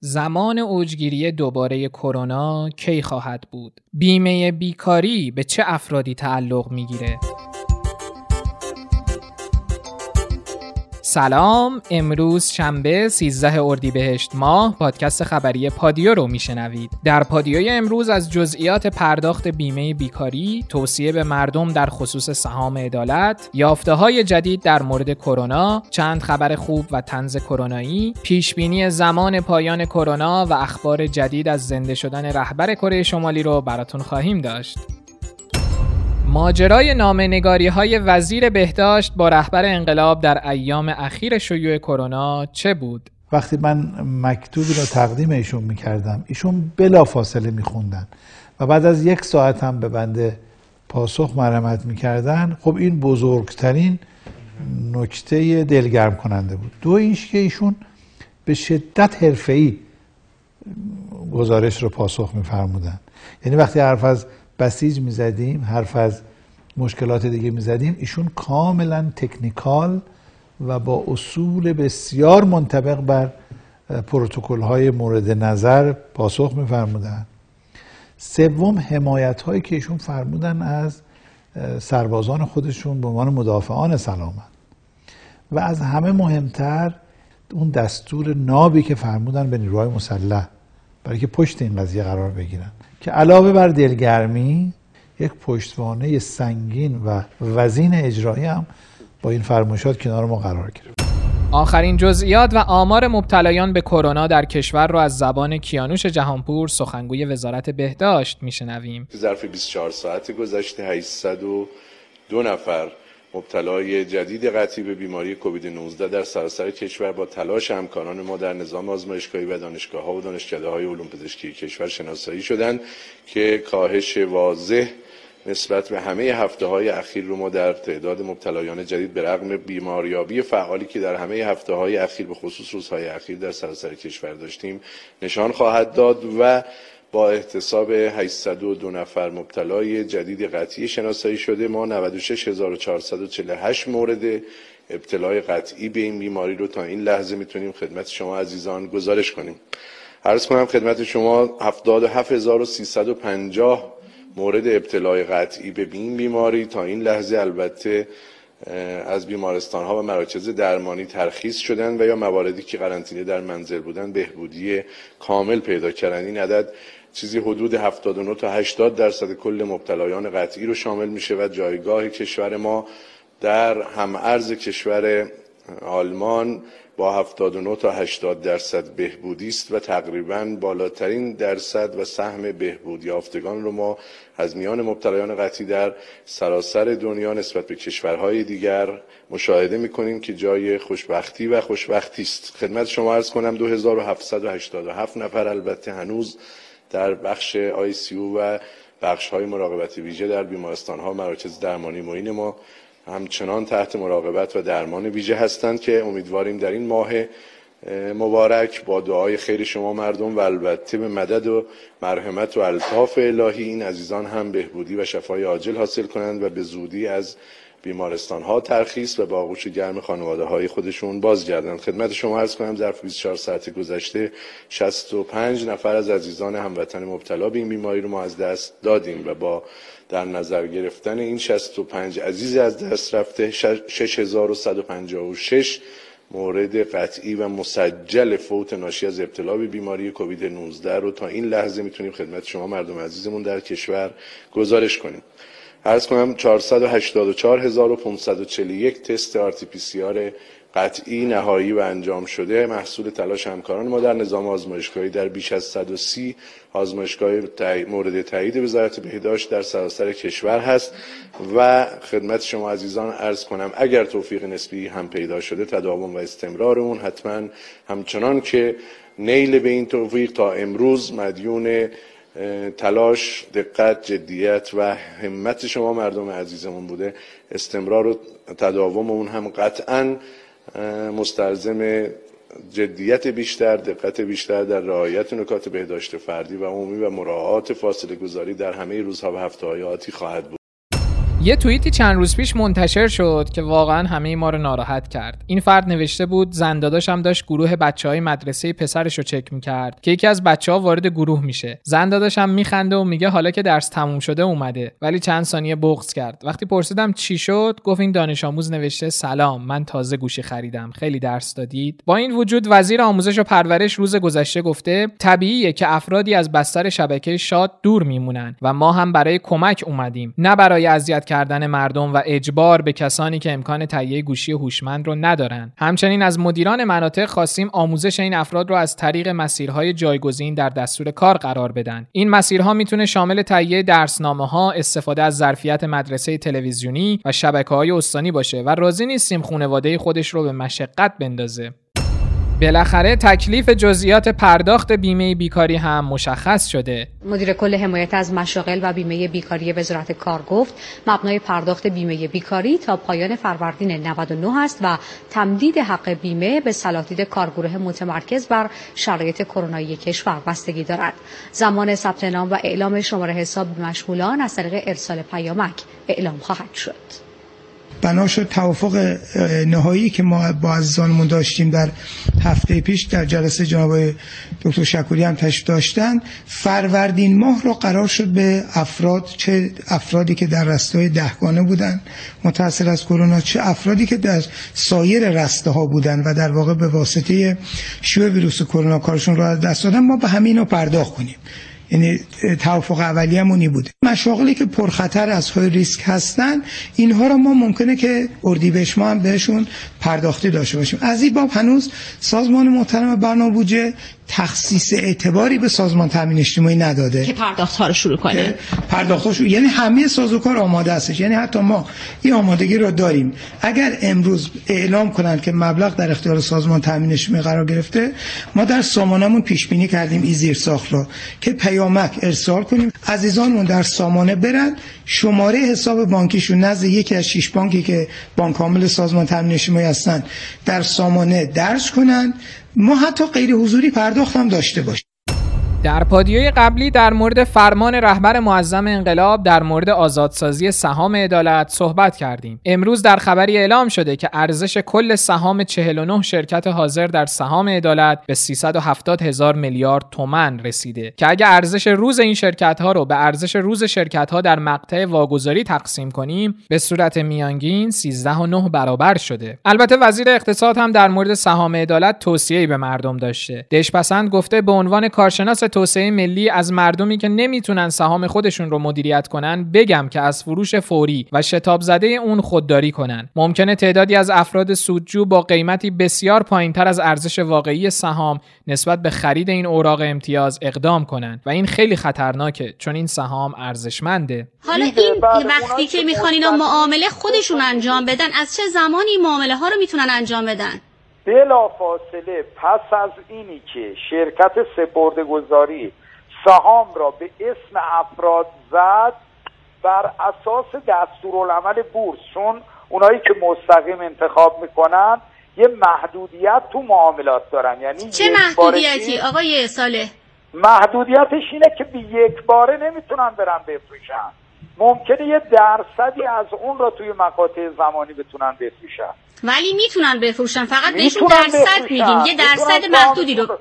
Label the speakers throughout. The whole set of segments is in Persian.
Speaker 1: زمان اوجگیری دوباره کرونا کی خواهد بود؟ بیمه بیکاری به چه افرادی تعلق می‌گیره؟ سلام. امروز شنبه 13 اردیبهشت ماه پادکست خبری پادیو رو میشنوید. در پادیوی امروز از جزئیات پرداخت بیمه بیکاری توصیه به مردم در خصوص سهام عدالت یافته های جدید در مورد کرونا چند خبر خوب و تنز کرونایی پیش بینی زمان پایان کرونا و اخبار جدید از زنده شدن رهبر کره شمالی رو براتون خواهیم داشت. ماجرای نامنگاری های وزیر بهداشت با رهبر انقلاب در ایام اخیر شیوع کرونا چه بود؟
Speaker 2: وقتی من مکتوبی را تقدیم ایشون می‌کردم ایشون بلا فاصله میخوندن و بعد از یک ساعت هم به بنده پاسخ مرمت می‌کردن. خب این بزرگترین نکته دلگرم کننده بود. دو اینش که ایشون به شدت حرفه‌ای گزارش رو پاسخ میفرمودن. یعنی وقتی حرف از بسیج می‌زدیم حرف از مشکلات دیگه می‌زدیم. ایشون کاملا تکنیکال و با اصول بسیار منطبق بر پروتکل های مورد نظر پاسخ میفرمودن. سوم حمایت هایی که ایشون فرمودن از سربازان خودشون به عنوان مدافعان سلامت. و از همه مهمتر اون دستور نابی که فرمودن به نیروهای مسلح برای که پشت این قضیه قرار بگیرن. که علاوه بر دلگرمی یک پشتوانه سنگین و وزین اجرایی هم با این فرمایشات کنار ما قرار گرفت
Speaker 1: آخرین جزئیات و آمار مبتلایان به کرونا در کشور را از زبان کیانوش جهانپور سخنگوی وزارت بهداشت میشنویم.
Speaker 3: ظرف 24 ساعت گذشته 802 نفر مبتلای جدید قطعی به بیماری کووید 19 در سراسر کشور با تلاش همکاران ما در نظام آزمایشگاهی و دانشگاه ها و دانشکده های علوم پزشکی کشور شناسایی شدند که کاهش واضح نسبت به همه هفته های اخیر رو ما در تعداد مبتلایان جدید به رغم بیماریابی فعالی که در همه هفته های اخیر به خصوص روزهای اخیر در سراسر کشور داشتیم نشان خواهد داد و با احتساب 802 نفر مبتلای جدید قطعی شناسایی شده. ما 96448 مورد ابتلای قطعی به این بیماری رو تا این لحظه می‌تونیم خدمت شما عزیزان گزارش کنیم. عرض کنم خدمت شما 77350 مورد ابتلای قطعی به این بیماری تا این لحظه البته از بیمارستان ها و مراکز درمانی ترخیص شدن و یا مواردی که قرنطینه در منزل بودن بهبودی کامل پیدا کردن. این عدد چیزی حدود 79 تا 80 درصد کل مبتلایان قطعی رو شامل میشه و جایگاه کشور ما در هم ارز کشور آلمان با 79 تا 80 درصد بهبودی است و تقریبا بالاترین درصد و سهم بهبود یافتگان رو ما از میان مبتلایان قطعی در سراسر دنیا نسبت به کشورهای دیگر مشاهده می‌کنیم که جای خوشبختی و خوشبختی است. خدمت شما عرض کنم 2787 نفر البته هنوز در بخش آی سی و بخش های مراقبت ویژه در بیمارستان ها مراکز درمانی معین ما همچنان تحت مراقبت و درمان ویژه هستند که امیدواریم در این ماه مبارک با دعای خیر شما مردم و البته به مدد و مرحمت و الطاف الهی این عزیزان هم بهبودی و شفای عاجل حاصل کنند و به زودی از بیمارستان ها ترخیص و با آغوش گرم خانواده های خودشون بازگردند خدمت شما عرض کنم ظرف 24 ساعت گذشته 65 نفر از عزیزان هموطن مبتلا به این بیماری رو ما از دست دادیم و با در نظر گرفتن این 65 عزیز از دست رفته 6156 مورد قطعی و مسجل فوت ناشی از ابتلا به بیماری کووید 19 رو تا این لحظه می‌تونیم خدمت شما مردم عزیزمون در کشور گزارش کنیم. عرض کنم 484541 تست آرتی قطعی نهایی و انجام شده. محصول تلاش همکاران ما در نظام آزمایشگاهی در بیش از 130 آزمایشگاه مورد تایید وزارت بهداشت در سراسر کشور هست و خدمت شما عزیزان عرض کنم اگر توفیق نسبی هم پیدا شده تداوم و استمرار اون حتما همچنان که نیل به این توفیق تا امروز مدیون تلاش دقت جدیت و همت شما مردم عزیزمون بوده. استمرار و تداوم اون هم قطعا مستلزم جدیت بیشتر دقت بیشتر در رعایت نکات بهداشت فردی و عمومی و مراعات فاصله گذاری در همه روزها و هفته های آتی خواهد بود.
Speaker 1: یه توییتی چند روز پیش منتشر شد که واقعا همه ما رو ناراحت کرد. این فرد نوشته بود زنداداش هم داشت گروه بچه های مدرسه پسرش رو چک می‌کرد که یکی از بچه ها وارد گروه میشه. زنداداش هم میخنده و میگه حالا که درس تموم شده اومده. ولی چند ثانیه بغض کرد. وقتی پرسیدم چی شد گفت این دانش آموز نوشته سلام من تازه گوشی خریدم. خیلی درس دادید. با این وجود وزیر آموزش و پرورش روز گذشته گفته طبیعیه که افرادی از بستر شبکه شاد دور میمونن و ما هم برای کمک اومدیم. نه برای اذیت کردن مردم و اجبار به کسانی که امکان تهیه گوشی هوشمند رو ندارن. همچنین از مدیران مناطق خواستیم آموزش این افراد رو از طریق مسیرهای جایگزین در دستور کار قرار بدن. این مسیرها می‌تونه شامل تهیه درسنامه ها استفاده از ظرفیت مدرسه تلویزیونی و شبکه های استانی باشه و راضی نیستیم خانواده خودش رو به مشقت بندازه. بالاخره تکلیف جزئیات پرداخت بیمه بیکاری هم مشخص شده.
Speaker 4: مدیر کل حمایت از مشاغل و بیمه بیکاری وزارت کار گفت مبنای پرداخت بیمه بیکاری تا پایان فروردین 99 است و تمدید حق بیمه به سلاتید کارگروه متمرکز بر شرایط کرونایی کشور بستگی دارد. زمان ثبت نام و اعلام شماره حساب مشمولان از طریق ارسال پیامک اعلام خواهد شد.
Speaker 5: بنا شد توافق نهایی که ما با عزیزانمون داشتیم در هفته پیش در جلسه جناب دکتر شکوری هم تشریف داشتن فروردین ماه رو قرار شد به افراد چه افرادی که در رستای دهگانه بودن متأثر از کرونا چه افرادی که در سایر رسته ها بودن و در واقع به واسطه شیوع ویروس کرونا کارشون رو از دست دادن. ما به همین رو پرداخت کنیم. یعنی توافق اولیه‌مونی بوده. مشاغلی که پرخطر از های ریسک هستن اینها رو ما ممکنه که اردیبهشت ما هم بهشون پرداختی داشته باشیم. از این باب هنوز سازمان محترم برنامه بودجه تخصیص اعتباری به سازمان تامین اجتماعی نداده.
Speaker 4: که پرداخت ها رو شروع کنه.
Speaker 5: پرداخت شروع یعنی همه سازوکار آماده هستش. یعنی حتی ما این آمادگی رو داریم. اگر امروز اعلام کنند که مبلغ در اختیار سازمان تامین اجتماعی قرار گرفته ما در سامانمون پیش بینی کردیم این زیر ساخت رو که پیامک ارسال کنیم. عزیزانمون در سامانه برن. شماره حساب بانکیشون نزد یکی از شش بانکی که بانک کامل سازمان تامین اجتماعی هستن در سامانه درج کنن. ما حتی غیر حضوری پرداخت هم داشته باشیم.
Speaker 1: در پادیوی قبلی در مورد فرمان رهبر معظم انقلاب در مورد آزادسازی سهام عدالت صحبت کردیم. امروز در خبری اعلام شده که ارزش کل سهام 49 شرکت حاضر در سهام عدالت به 370 هزار میلیارد تومن رسیده که اگر ارزش روز این شرکت ها رو به ارزش روز شرکت ها در مقطع واگذاری تقسیم کنیم به صورت میانگین 13 و 9 برابر شده. البته وزیر اقتصاد هم در مورد سهام عدالت توصیه‌ای به مردم داشته. دشپسند گفته به عنوان کارشناس توسعه ملی از مردمی که نمی‌تونن سهام خودشون رو مدیریت کنن بگم که از فروش فوری و شتاب زده اون خودداری کنن. ممکنه تعدادی از افراد سودجو با قیمتی بسیار پایینتر از ارزش واقعی سهام نسبت به خرید این اوراق امتیاز اقدام کنن. و این خیلی خطرناکه چون این سهام ارزشمنده.
Speaker 6: حالا این وقتی که می‌خوان اینا معامله خودشون انجام بدن از چه زمانی معامله ها رو می‌تونن انجام بدن؟
Speaker 7: بلا فاصله پس از اینی که شرکت سپرده گذاری سهام را به اسم افراد زد بر اساس دستورالعمل بورس چون اونایی که مستقیم انتخاب می‌کنن یه محدودیت تو معاملات دارن. یعنی
Speaker 6: چه محدودیتی؟ آقای ساله
Speaker 7: محدودیتش اینه که به یک باره نمی‌تونن برن بفروشن. ممکنه یه درصدی از اون را توی مقاطع زمانی بتونن بفروشن.
Speaker 6: ولی می‌تونن بفروشن. فقط بهشون درصد میدیم. یه درصد محدودی رو.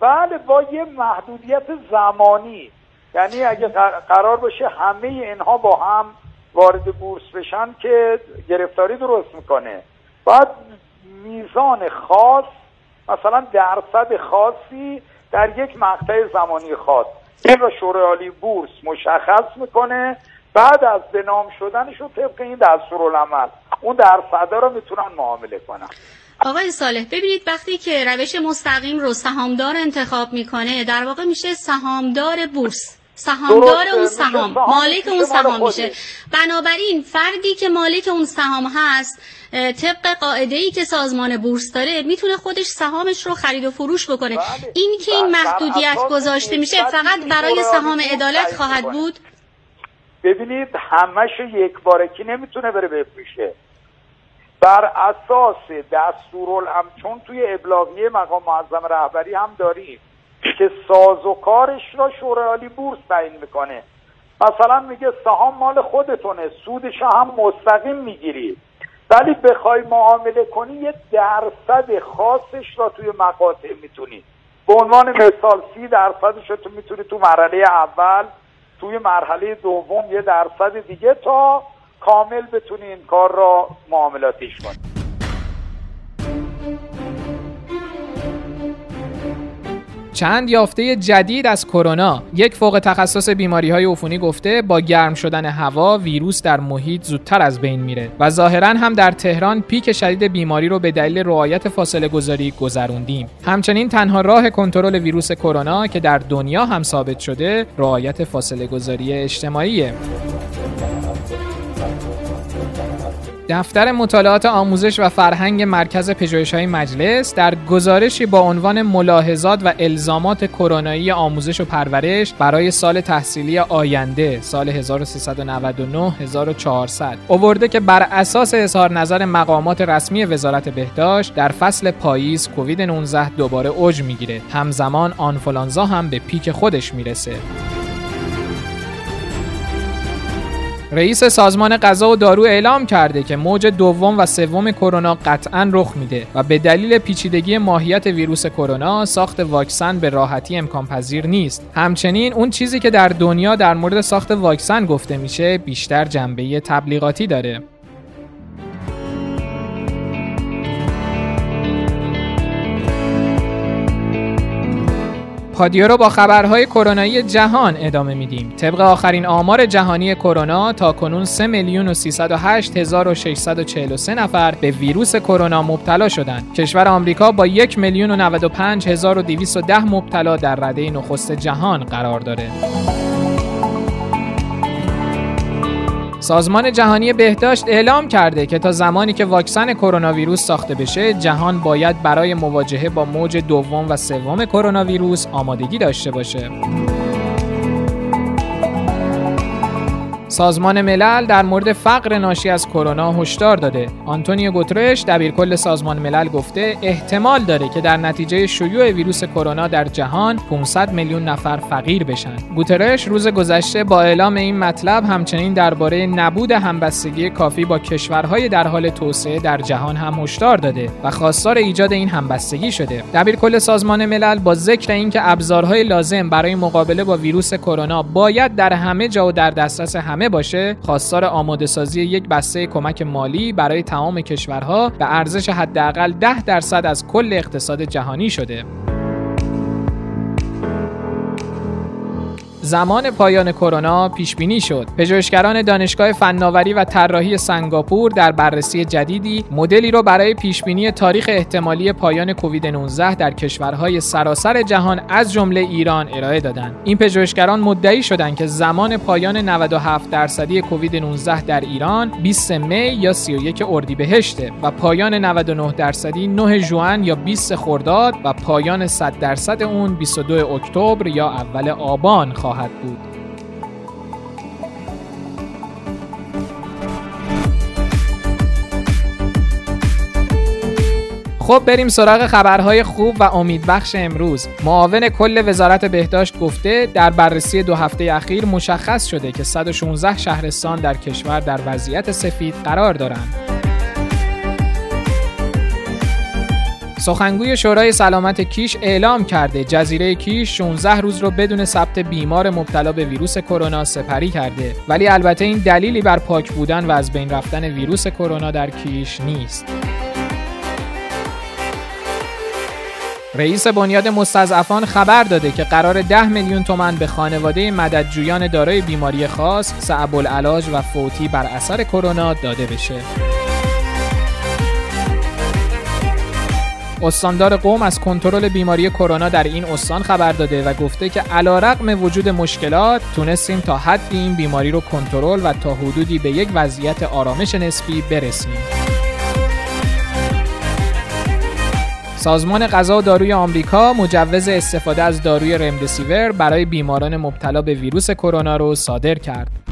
Speaker 7: بله با یه محدودیت زمانی. یعنی اگه قرار باشه همه اینها با هم وارد بورس بشن که گرفتاری درست می‌کنه. باید میزان خاص مثلا درصد خاصی در یک مقطع زمانی خاص. این را شورای بورس مشخص می‌کنه. بعد از به نام شدنش رو طبق این دستورالعمل. اون درصده رو می‌تونن معامله کنن.
Speaker 6: آقای صالح ببینید وقتی که روش مستقیم رو سهامدار انتخاب می‌کنه در واقع میشه سهامدار بورس. سهامدار اون سهام. مالک اون سهام میشه. بنابراین فردی که مالک اون سهام هست طبق قاعده ای که سازمان بورس داره می‌تونه خودش سهامش رو خرید و فروش بکنه. بله. این که این محدودیت گذاشته میشه فقط برای سهام عدالت خواهد بود.
Speaker 7: ببینید همش یک بارکی نمی‌تونه بره بفروشه. بر اساس دستورالعمل چون توی ابلاغیه مقام معظم رهبری هم داریم که ساز و کارش را شورای عالی بورس تعیین می‌کنه. مثلا میگه سهام مال خودتونه سودش هم مستقیم می‌گیری. ولی بخوای معامله کنی یه درصد خاصش را توی مقاطع می‌تونی. به عنوان مثال سی درصدش رو تو می‌تونی تو مرحله اول توی مرحله دوم یه درصد دیگه تا کامل بتونی این کار را معاملاتیش کنی
Speaker 1: چند یافته جدید از کرونا. یک فوق تخصص بیماری های عفونی گفته با گرم شدن هوا ویروس در محیط زودتر از بین میره و ظاهرا هم در تهران پیک شدید بیماری رو به دلیل رعایت فاصله گذاری گذروندیم. همچنین تنها راه کنترل ویروس کرونا که در دنیا هم ثابت شده رعایت فاصله گذاری اجتماعیه. دفتر مطالعات آموزش و فرهنگ مرکز پژوهش‌های مجلس در گزارشی با عنوان ملاحظات و الزامات کرونایی آموزش و پرورش برای سال تحصیلی آینده سال 1399 1400 اوورده که بر اساس اظهار نظر مقامات رسمی وزارت بهداشت در فصل پاییز کووید 19 دوباره اوج می‌گیره. همزمان آنفولانزا هم به پیک خودش می‌رسه. رئیس سازمان غذا و دارو اعلام کرده که موج دوم و سوم کرونا قطعا رخ میده و به دلیل پیچیدگی ماهیت ویروس کرونا ساخت واکسن به راحتی امکان پذیر نیست. همچنین اون چیزی که در دنیا در مورد ساخت واکسن گفته میشه بیشتر جنبه تبلیغاتی داره. پادیو رو با خبرهای کرونایی جهان ادامه میدیم. طبق آخرین آمار جهانی کرونا تا کنون 3 میلیون و 308 هزار و 643 نفر به ویروس کرونا مبتلا شدند. کشور آمریکا با 1 میلیون و 95 هزار و 210 مبتلا در رده نخست جهان قرار داره. سازمان جهانی بهداشت اعلام کرده که تا زمانی که واکسن کرونا ویروس ساخته بشه جهان باید برای مواجهه با موج دوم و سوم کرونا ویروس آمادگی داشته باشه. سازمان ملل در مورد فقر ناشی از کرونا هشدار داده. آنتونیو گوترش دبیرکل سازمان ملل گفته احتمال داره که در نتیجه شیوع ویروس کرونا در جهان 500 میلیون نفر فقیر بشن. گوترش روز گذشته با اعلام این مطلب همچنین درباره نبود همبستگی کافی با کشورهای در حال توسعه در جهان هم هشدار داده و خواستار ایجاد این همبستگی شده. دبیرکل سازمان ملل با ذکر اینکه ابزارهای لازم برای مقابله با ویروس کرونا باید در همه جا و در دسترس همه باشه خواستار آماده سازی یک بسته کمک مالی برای تمام کشورها به ارزش حداقل 10 درصد از کل اقتصاد جهانی شده. زمان پایان کرونا پیش بینی شد. پژوهشگران دانشگاه فناوری و طراحی سنگاپور در بررسی جدیدی مدلی را برای پیش بینی تاریخ احتمالی پایان کووید 19 در کشورهای سراسر جهان از جمله ایران ارائه دادند. این پژوهشگران مدعی شدند که زمان پایان 97 درصدی کووید 19 در ایران 20 می یا 31 اردیبهشت و پایان 99 درصدی 9 ژوئن یا 20 خرداد و پایان 100 درصد اون 22 اکتبر یا اول آبان خواهد خواهد بود. خب بریم سراغ خبرهای خوب و امیدبخش امروز معاون کل وزارت بهداشت گفته در بررسی دو هفته اخیر مشخص شده که 116 شهرستان در کشور در وضعیت سفید قرار دارند سخنگوی شورای سلامت کیش اعلام کرده جزیره کیش 16 روز رو بدون ثبت بیمار مبتلا به ویروس کرونا سپری کرده ولی البته این دلیلی بر پاک بودن و از بین رفتن ویروس کرونا در کیش نیست. رئیس بنیاد مستضعفان خبر داده که قرار 10 میلیون تومن به خانواده مددجویان دارای بیماری خاص، صعب العلاج و فوتی بر اثر کرونا داده بشه. استاندار قوم از کنترل بیماری کرونا در این استان خبر داده و گفته که علیرغم وجود مشکلات تونستیم تا حدی این بیماری رو کنترل و تا حدودی به یک وضعیت آرامش نسبی برسیم. سازمان غذا و داروی آمریکا مجوز استفاده از داروی رمدسیور برای بیماران مبتلا به ویروس کرونا رو صادر کرد.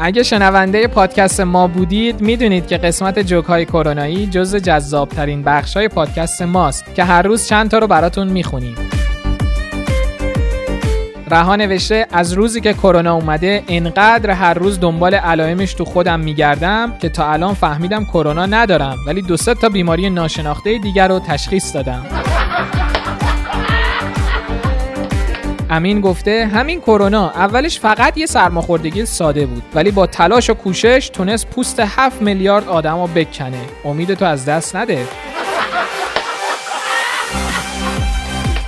Speaker 1: اگه شنونده پادکست ما بودید می‌دونید که قسمت جوک های کرونایی جز جذابترین بخش های پادکست ماست که هر روز چند تا رو براتون می‌خونیم. رها نوشته از روزی که کرونا اومده انقدر هر روز دنبال علائمش تو خودم میگردم که تا الان فهمیدم کرونا ندارم ولی دو تا بیماری ناشناخته دیگر رو تشخیص دادم. امین گفته همین کرونا اولش فقط یه سرماخوردگی ساده بود ولی با تلاش و کوشش تونست پوست 7 میلیارد آدم بکنه. امید تو از دست نده.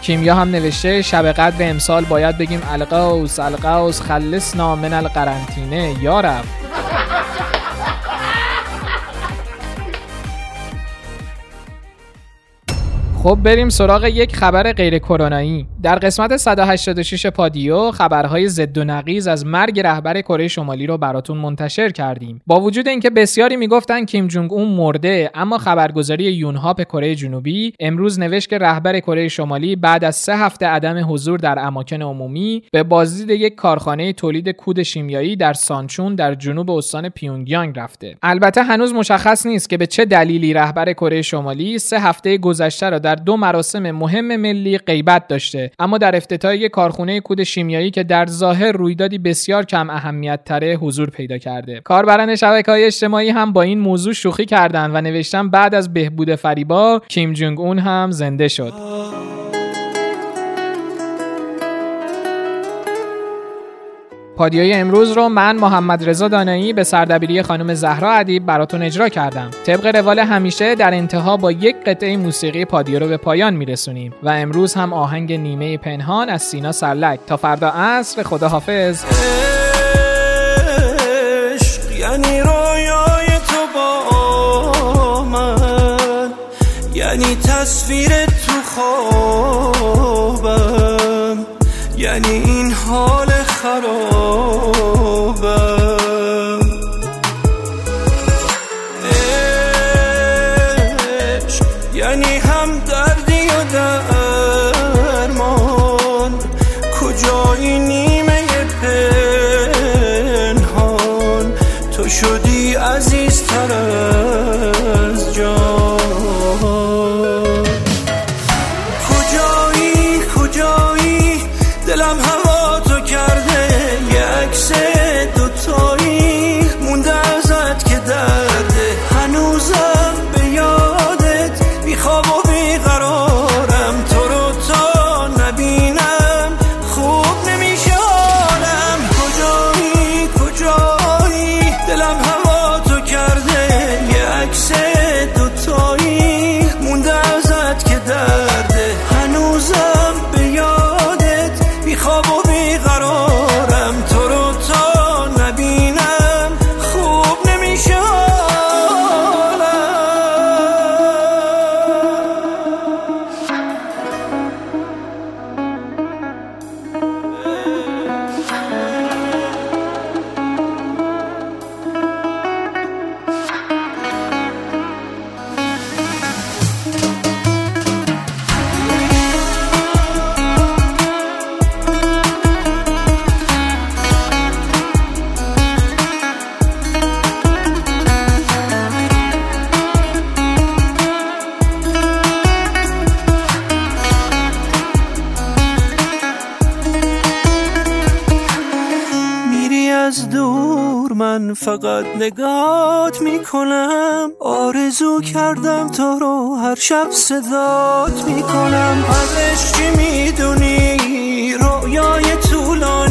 Speaker 1: کیمیا هم نوشته شب قدر امسال باید بگیم القوس القوس خلصنا من القرنطینه. یارب خب بریم سراغ یک خبر غیر کرونایی. در قسمت 186 پادیو خبرهای زد و نقیز از مرگ رهبر کره شمالی رو براتون منتشر کردیم. با وجود اینکه بسیاری می‌گفتن کیم جونگ اون مرده اما خبرگزاری یونهاپ کره جنوبی امروز نوشت که رهبر کره شمالی بعد از سه هفته عدم حضور در اماکن عمومی به بازدید یک کارخانه تولید کود شیمیایی در سانچون در جنوب استان پیونگیانگ رفته. البته هنوز مشخص نیست که به چه دلیلی رهبر کره شمالی سه هفته گذشته را در دو مراسم مهم ملی غیبت داشته. اما در افتتاح کارخونه کود شیمیایی که در ظاهر رویدادی بسیار کم اهمیت تره حضور پیدا کرده. کاربران شبکه های اجتماعی هم با این موضوع شوخی کردند و نوشتن بعد از بهبود فریبا کیم جونگ اون هم زنده شد. پادیای امروز رو من محمد رضا دانایی به سردبیری خانم زهرا ادیب براتون اجرا کردم. طبق روال همیشه در انتها با یک قطعه موسیقی پادیا رو به پایان میرسونیم و امروز هم آهنگ نیمه پنهان از سینا سرلک تا فردا عصر خداحافظ. یعنی رویای تو با من یعنی تصویر تو خوابم یعنی این حال خرابم از دور من فقط نگات می‌کنم. آرزو کردم تو رو هر شب صدات می‌کنم. ازش چی می‌دونی رویای طولانی